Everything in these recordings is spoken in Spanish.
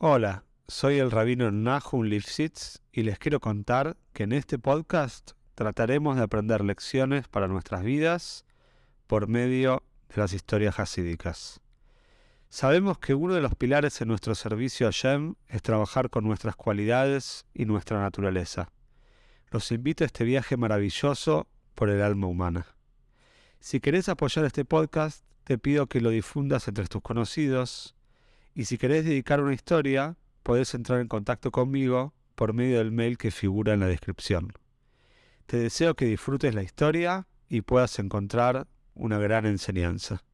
Hola, soy el rabino Nahum Lifshitz y les quiero contar que en este podcast trataremos de aprender lecciones para nuestras vidas por medio de las historias hasídicas. Sabemos que uno de los pilares en nuestro servicio a Shem es trabajar con nuestras cualidades y nuestra naturaleza. Los invito a este viaje maravilloso por el alma humana. Si querés apoyar este podcast, te pido que lo difundas entre tus conocidos, y si querés dedicar una historia, podés entrar en contacto conmigo por medio del mail que figura en la descripción. Te deseo que disfrutes la historia y puedas encontrar una gran enseñanza.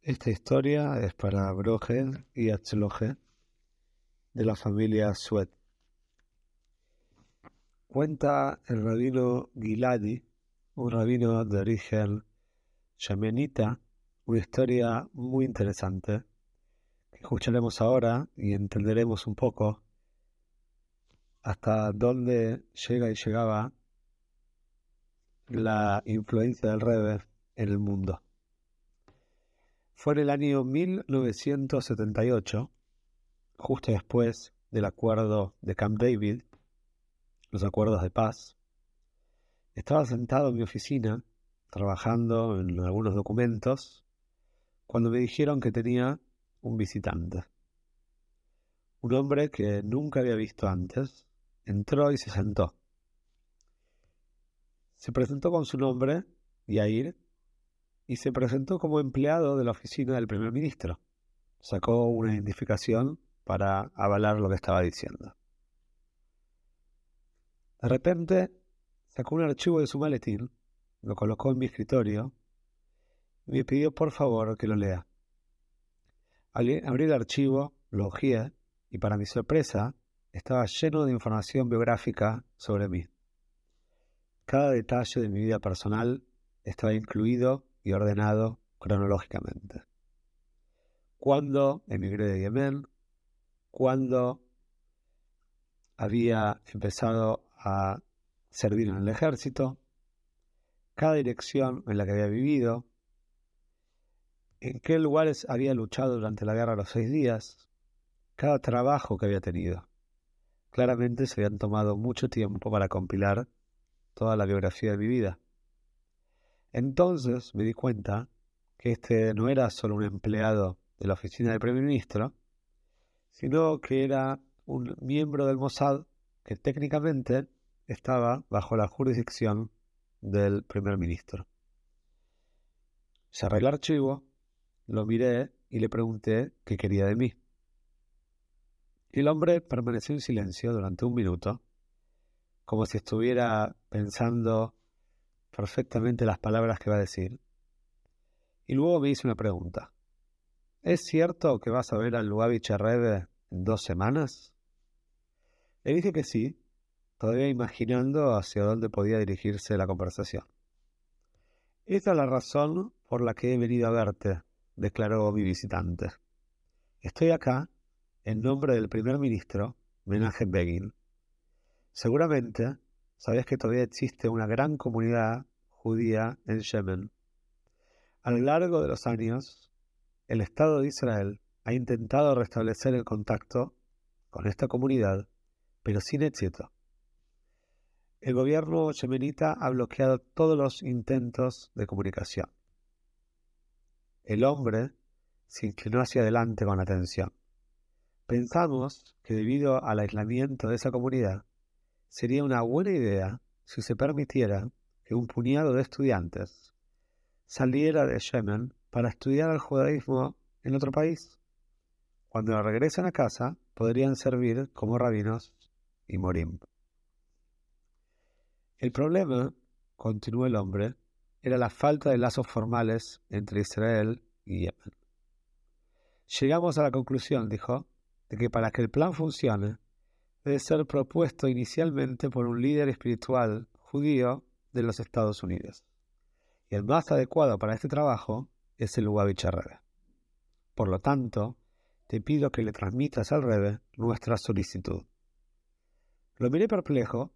Esta historia es para Broje y Atzloje de la familia Suet. Cuenta el rabino Giladi, un rabino de origen yemenita, una historia muy interesante escucharemos ahora y entenderemos un poco hasta dónde llega y llegaba la influencia del Rebbe en el mundo. Fue en el año 1978, justo después del acuerdo de Camp David, los acuerdos de paz. Estaba sentado en mi oficina, trabajando en algunos documentos, cuando me dijeron que tenía un visitante. Un hombre que nunca había visto antes entró y se sentó. Se presentó con su nombre, Yair, y se presentó como empleado de la oficina del primer ministro. Sacó una identificación para avalar lo que estaba diciendo. De repente sacó un archivo de su maletín, lo colocó en mi escritorio y me pidió por favor que lo lea. Abrí el archivo, lo hojeé y para mi sorpresa estaba lleno de información biográfica sobre mí. Cada detalle de mi vida personal estaba incluido y ordenado cronológicamente. Cuándo emigré de Yemen, cuándo había empezado a servir en el ejército, cada dirección en la que había vivido, en qué lugares había luchado durante la guerra de los seis días, cada trabajo que había tenido. Claramente se habían tomado mucho tiempo para compilar toda la biografía de mi vida. Entonces me di cuenta que este no era solo un empleado de la oficina del primer ministro, sino que era un miembro del Mossad que técnicamente estaba bajo la jurisdicción del primer ministro. Cerré el archivo lo miré y le pregunté qué quería de mí. El hombre permaneció en silencio durante un minuto, como si estuviera pensando perfectamente las palabras que va a decir. Y luego me hizo una pregunta. ¿Es cierto que vas a ver al Lubavitch Rebbe en dos semanas? Le dije que sí, todavía imaginando hacia dónde podía dirigirse la conversación. Esta es la razón por la que he venido a verte, declaró mi visitante. Estoy acá en nombre del primer ministro, Menachem Begin. Seguramente sabes que todavía existe una gran comunidad judía en Yemen. A lo largo de los años, el Estado de Israel ha intentado restablecer el contacto con esta comunidad, pero sin éxito. El gobierno yemenita ha bloqueado todos los intentos de comunicación. El hombre se inclinó hacia adelante con atención. Pensamos que debido al aislamiento de esa comunidad, sería una buena idea si se permitiera que un puñado de estudiantes saliera de Yemen para estudiar el judaísmo en otro país. Cuando regresen a casa, podrían servir como rabinos y morim. El problema, continuó el hombre, era la falta de lazos formales entre Israel y Yemen. Llegamos a la conclusión, dijo, de que para que el plan funcione, debe ser propuesto inicialmente por un líder espiritual judío de los Estados Unidos. Y el más adecuado para este trabajo es el Lubavitch Rebbe. Por lo tanto, te pido que le transmitas al Rebbe nuestra solicitud. Lo miré perplejo.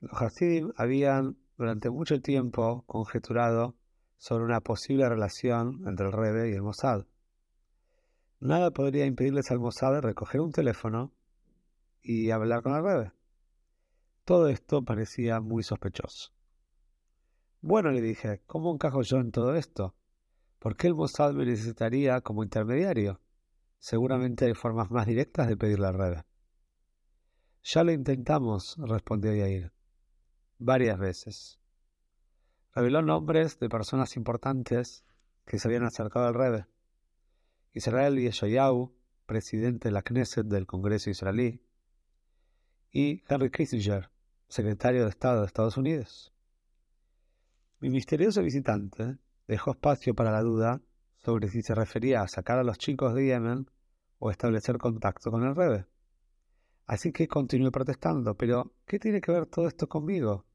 Los Hasidim habían durante mucho tiempo conjeturado sobre una posible relación entre el Rebbe y el Mossad. nada podría impedirles al Mossad recoger un teléfono y hablar con el Rebe. Todo esto parecía muy sospechoso. Bueno, le dije, ¿cómo encajo yo en todo esto? ¿Por qué el Mossad me necesitaría como intermediario? Seguramente hay formas más directas de pedirle al Rebe. Ya lo intentamos, respondió Yair. Varias veces. Reveló nombres de personas importantes que se habían acercado al Rebe. Israel Yeshayahu, presidente de la Knesset del Congreso israelí, y Henry Kissinger, secretario de Estado de Estados Unidos. Mi misterioso visitante dejó espacio para la duda sobre si se refería a sacar a los chicos de Yemen o establecer contacto con el Rebe. Así que continué protestando, pero ¿qué tiene que ver todo esto conmigo?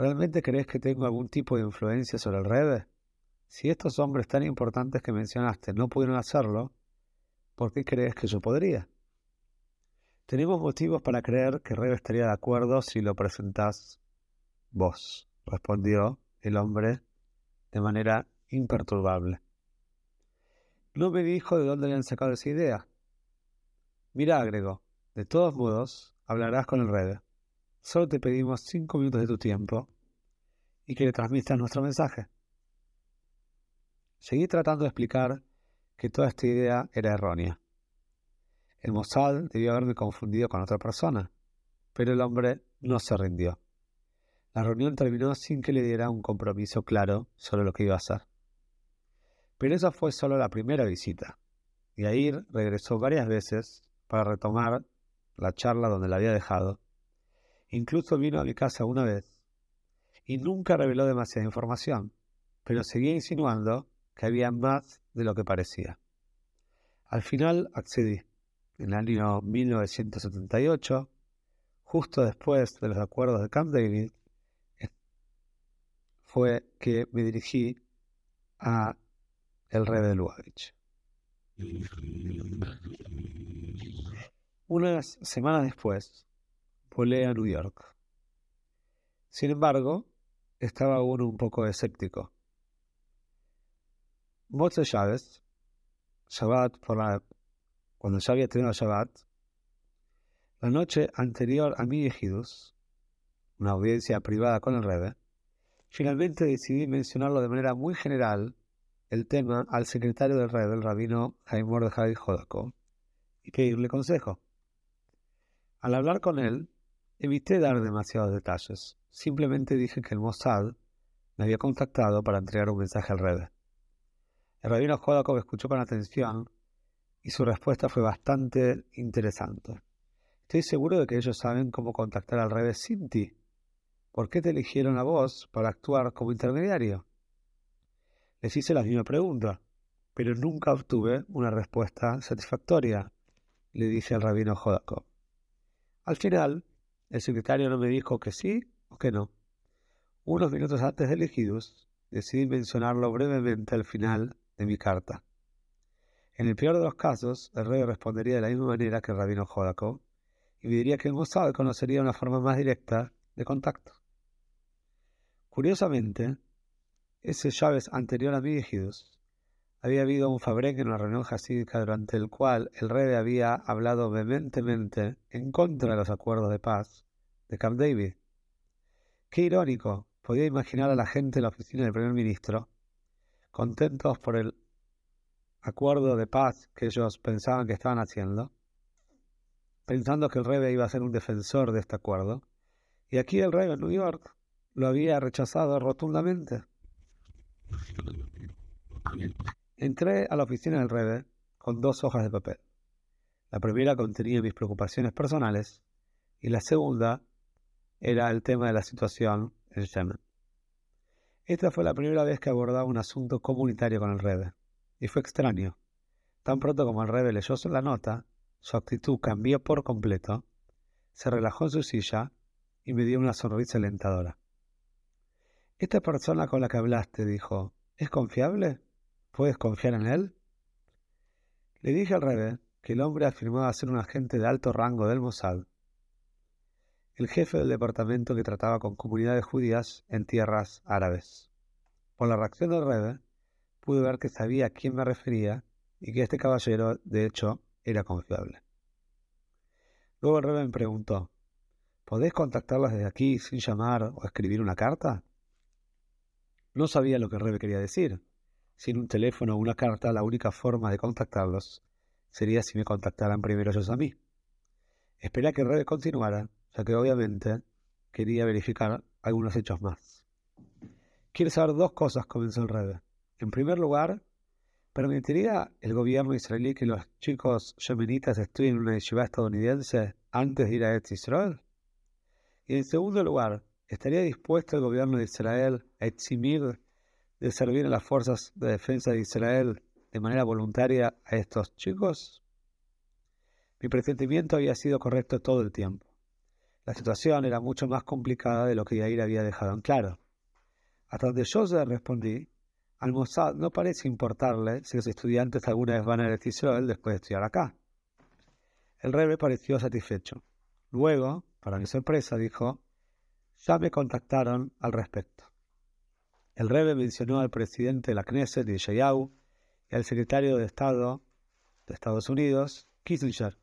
¿Realmente crees que tengo algún tipo de influencia sobre el Rebe? Si estos hombres tan importantes que mencionaste no pudieron hacerlo, ¿por qué crees que yo podría? Tenemos motivos para creer que Rebe estaría de acuerdo si lo presentás vos, respondió el hombre de manera imperturbable. No me dijo de dónde habían sacado esa idea. Mira, agregó, de todos modos, hablarás con el Rebe. Solo te pedimos cinco minutos de tu tiempo y que le transmitas nuestro mensaje. Seguí tratando de explicar que toda esta idea era errónea. El Mossad debió haberme confundido con otra persona, pero el hombre no se rindió. La reunión terminó sin que le diera un compromiso claro sobre lo que iba a hacer. Pero esa fue solo la primera visita. Y Yair regresó varias veces para retomar la charla donde la había dejado. Incluso vino a mi casa una vez y nunca reveló demasiada información, pero seguía insinuando que había más de lo que parecía. Al final accedí. En el año 1978, justo después de los acuerdos de Camp David, fue que me dirigí a el rey de Lubavitch. Unas semanas después, volé a New York. Sin embargo, estaba aún un poco escéptico. Moche Chávez, Shabbat por la, cuando ya había tenido Shabbat, la noche anterior a mi ejidus, una audiencia privada con el Rebbe, finalmente decidí mencionarlo de manera muy general el tema al secretario del Rebbe, el rabino Jaime Mordechai Jodako, y pedirle consejo. Al hablar con él, evité dar demasiados detalles. Simplemente dije que el Mossad me había contactado para entregar un mensaje al Rebbe. El rabino Jodakov escuchó con atención y su respuesta fue bastante interesante. Estoy seguro de que ellos saben cómo contactar al revés sin ti. ¿Por qué te eligieron a vos para actuar como intermediario? Les hice la misma pregunta, pero nunca obtuve una respuesta satisfactoria, le dije al rabino Jodakov. Al final, el secretario no me dijo que sí o que no. Unos minutos antes de elegidos, decidí mencionarlo brevemente al final de mi carta. En el peor de los casos, el rey respondería de la misma manera que el rabino Jodako y me diría que Mossad conocería una forma más directa de contacto. Curiosamente, ese llaves anterior a mi ejidos, había habido un fabrek en la reunión jasídica durante el cual el rey había hablado vehementemente en contra de los acuerdos de paz de Camp David. Qué irónico, podía imaginar a la gente en la oficina del primer ministro contentos por el acuerdo de paz que ellos pensaban que estaban haciendo, pensando que el rey iba a ser un defensor de este acuerdo, y aquí el rey en New York lo había rechazado rotundamente. Entré a la oficina del rey con dos hojas de papel. La primera contenía mis preocupaciones personales y la segunda era el tema de la situación en Yemen. Esta fue la primera vez que abordaba un asunto comunitario con el Rebe, y fue extraño. Tan pronto como el Rebe leyó la nota, su actitud cambió por completo, se relajó en su silla y me dio una sonrisa alentadora. Esta persona con la que hablaste, dijo, ¿es confiable? ¿Puedes confiar en él? Le dije al Rebe que el hombre afirmaba ser un agente de alto rango del Mossad, el jefe del departamento que trataba con comunidades judías en tierras árabes. Por la reacción del Rebbe, pude ver que sabía a quién me refería y que este caballero, de hecho, era confiable. Luego el Rebe me preguntó, ¿podés contactarlas desde aquí sin llamar o escribir una carta? No sabía lo que el Rebe quería decir. Sin un teléfono o una carta, la única forma de contactarlos sería si me contactaran primero ellos a mí. Esperé a que Rebe continuara, ya que obviamente quería verificar algunos hechos más. Quiero saber dos cosas, comenzó el Rebe. En primer lugar, ¿permitiría el gobierno israelí que los chicos yemenitas estudien en una yeshiva estadounidense antes de ir a Israel? Y en segundo lugar, ¿estaría dispuesto el gobierno de Israel a eximir de servir en las fuerzas de defensa de Israel de manera voluntaria a estos chicos? Mi presentimiento había sido correcto todo el tiempo. La situación era mucho más complicada de lo que Yair había dejado en claro. Hasta donde yo le respondí, al Mossad no parece importarle si los estudiantes alguna vez van a Israel después de estudiar acá. El rey pareció satisfecho. Luego, para mi sorpresa, dijo, ya me contactaron al respecto. El Rebe mencionó al presidente de la Knesset, Yeshayahu, y al secretario de Estado de Estados Unidos, Kissinger.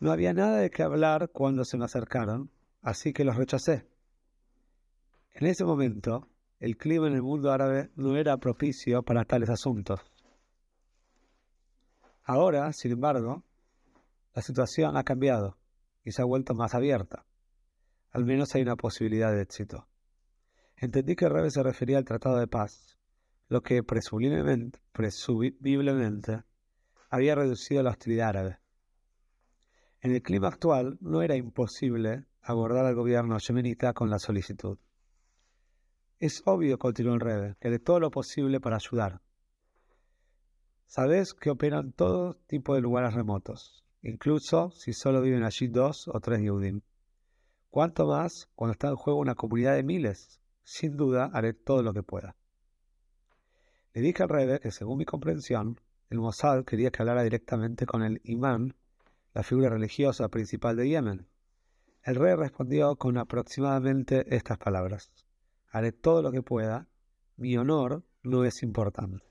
No había nada de qué hablar cuando se me acercaron, así que los rechacé. En ese momento, el clima en el mundo árabe no era propicio para tales asuntos. Ahora, sin embargo, la situación ha cambiado y se ha vuelto más abierta. Al menos hay una posibilidad de éxito. Entendí que Rebe se refería al Tratado de Paz, lo que presumiblemente, presumiblemente había reducido la hostilidad árabe. En el clima actual no era imposible abordar al gobierno yemenita con la solicitud. Es obvio, continuó el Rebe, que de todo lo posible para ayudar. Sabes que operan todo tipo de lugares remotos, incluso si solo viven allí dos o tres Yehudim. Cuanto más cuando está en juego una comunidad de miles. Sin duda haré todo lo que pueda. Le dije al Rebe que, según mi comprensión, el Mossad quería que hablara directamente con el imán la figura religiosa principal de Yemen. El rey respondió con aproximadamente estas palabras. Haré todo lo que pueda, mi honor no es importante.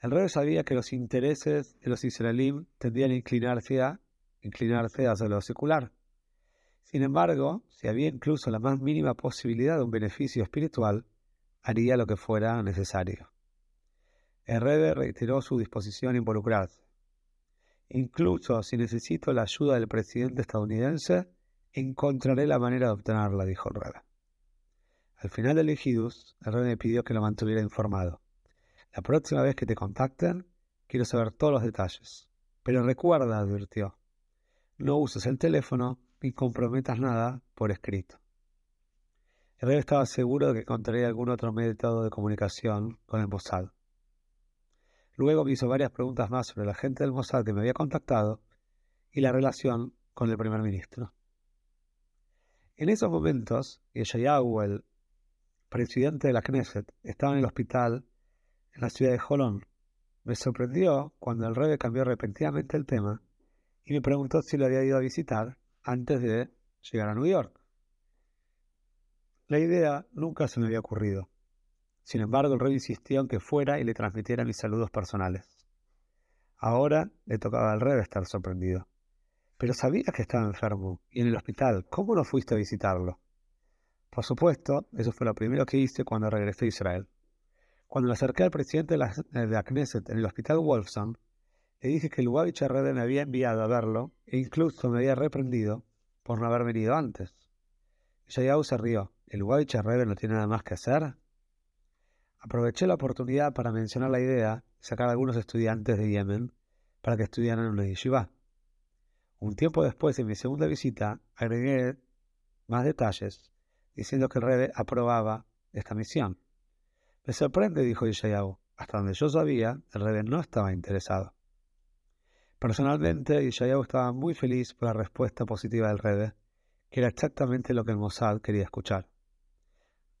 El rey sabía que los intereses de los israelíes tendrían a inclinarse, a inclinarse hacia lo secular. Sin embargo, si había incluso la más mínima posibilidad de un beneficio espiritual, haría lo que fuera necesario. Rey reiteró su disposición a involucrarse. Incluso si necesito la ayuda del presidente estadounidense, encontraré la manera de obtenerla, dijo rey. Al final del Ejidus, el rey me pidió que lo mantuviera informado. La próxima vez que te contacten, quiero saber todos los detalles. Pero recuerda, advirtió, no uses el teléfono ni comprometas nada por escrito. El rey estaba seguro de que encontraría algún otro método de comunicación con el Mossad. Luego me hizo varias preguntas más sobre la gente del Mossad que me había contactado y la relación con el primer ministro. En esos momentos, Yeshayahu, el presidente de la Knesset, estaba en el hospital en la ciudad de Jolón. Me sorprendió cuando el rey cambió repentinamente el tema y me preguntó si lo había ido a visitar antes de llegar a New York. La idea nunca se me había ocurrido. Sin embargo, el rey insistió en que fuera y le transmitiera mis saludos personales. Ahora le tocaba al rey estar sorprendido. Pero sabías que estaba enfermo y en el hospital. ¿Cómo no fuiste a visitarlo? Por supuesto, eso fue lo primero que hice cuando regresé a Israel. Cuando me acerqué al presidente de la, de Knesset en el hospital Wolfson, le dije que el Lubavitch Rebbe me había enviado a verlo e incluso me había reprendido por no haber venido antes. Yayahu se rió. ¿El Lubavitch no tiene nada más que hacer? Aproveché la oportunidad para mencionar la idea de sacar a algunos estudiantes de Yemen para que estudiaran en una yeshiva. Un tiempo después, en mi segunda visita, agregué más detalles, diciendo que el Rebbe aprobaba esta misión. Me sorprende, dijo Yeshayahu. Hasta donde yo sabía, el Rebbe no estaba interesado. Personalmente, Yeshayahu estaba muy feliz por la respuesta positiva del Rebbe, que era exactamente lo que el Mossad quería escuchar.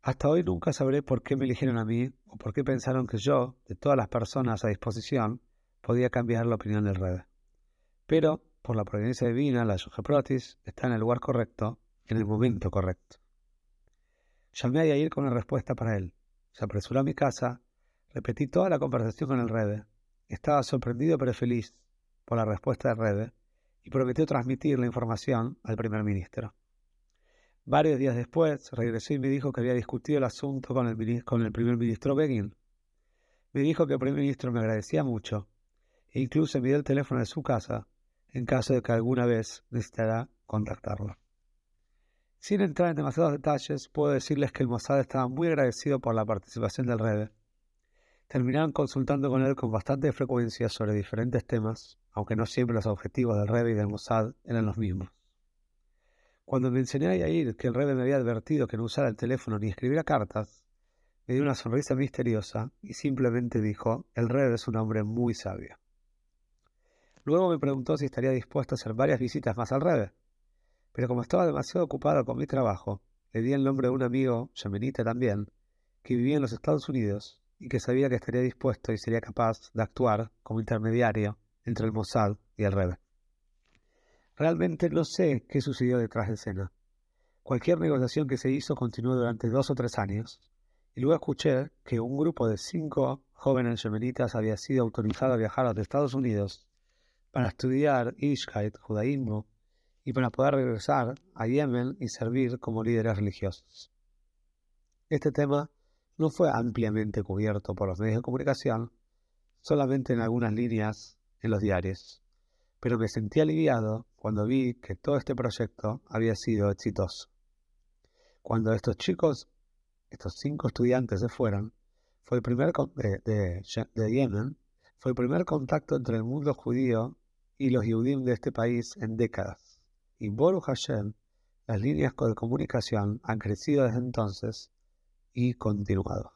Hasta hoy nunca sabré por qué me eligieron a mí o por qué pensaron que yo, de todas las personas a disposición, podía cambiar la opinión del rey. Pero, por la providencia divina, la Protis está en el lugar correcto, en el momento correcto. Llamé a Yair con una respuesta para él. Se apresuró a mi casa, repetí toda la conversación con el rey estaba sorprendido pero feliz por la respuesta de Rebe y prometió transmitir la información al primer ministro. Varios días después regresó y me dijo que había discutido el asunto con el, con el primer ministro Begin. Me dijo que el primer ministro me agradecía mucho e incluso me dio el teléfono de su casa en caso de que alguna vez necesitara contactarlo. Sin entrar en demasiados detalles, puedo decirles que el Mossad estaba muy agradecido por la participación del Rebe. Terminaron consultando con él con bastante frecuencia sobre diferentes temas, aunque no siempre los objetivos del Rebe y del Mossad eran los mismos. Cuando mencioné a Yair que el Rebe me había advertido que no usara el teléfono ni escribiera cartas, me dio una sonrisa misteriosa y simplemente dijo, el Rebe es un hombre muy sabio. Luego me preguntó si estaría dispuesto a hacer varias visitas más al Rebe, pero como estaba demasiado ocupado con mi trabajo, le di el nombre de un amigo, yemenita también, que vivía en los Estados Unidos y que sabía que estaría dispuesto y sería capaz de actuar como intermediario entre el Mossad y el Rebe. Realmente no sé qué sucedió detrás de escena. Cualquier negociación que se hizo continuó durante dos o tres años, y luego escuché que un grupo de cinco jóvenes yemenitas había sido autorizado a viajar a los Estados Unidos para estudiar Ishkait, judaísmo, y para poder regresar a Yemen y servir como líderes religiosos. Este tema no fue ampliamente cubierto por los medios de comunicación, solamente en algunas líneas en los diarios, pero me sentí aliviado cuando vi que todo este proyecto había sido exitoso. Cuando estos chicos, estos cinco estudiantes se fueron, fue el primer de, Yemen, fue el primer contacto entre el mundo judío y los Yudim de este país en décadas. Y Boru Hashem, las líneas de comunicación han crecido desde entonces y continuado.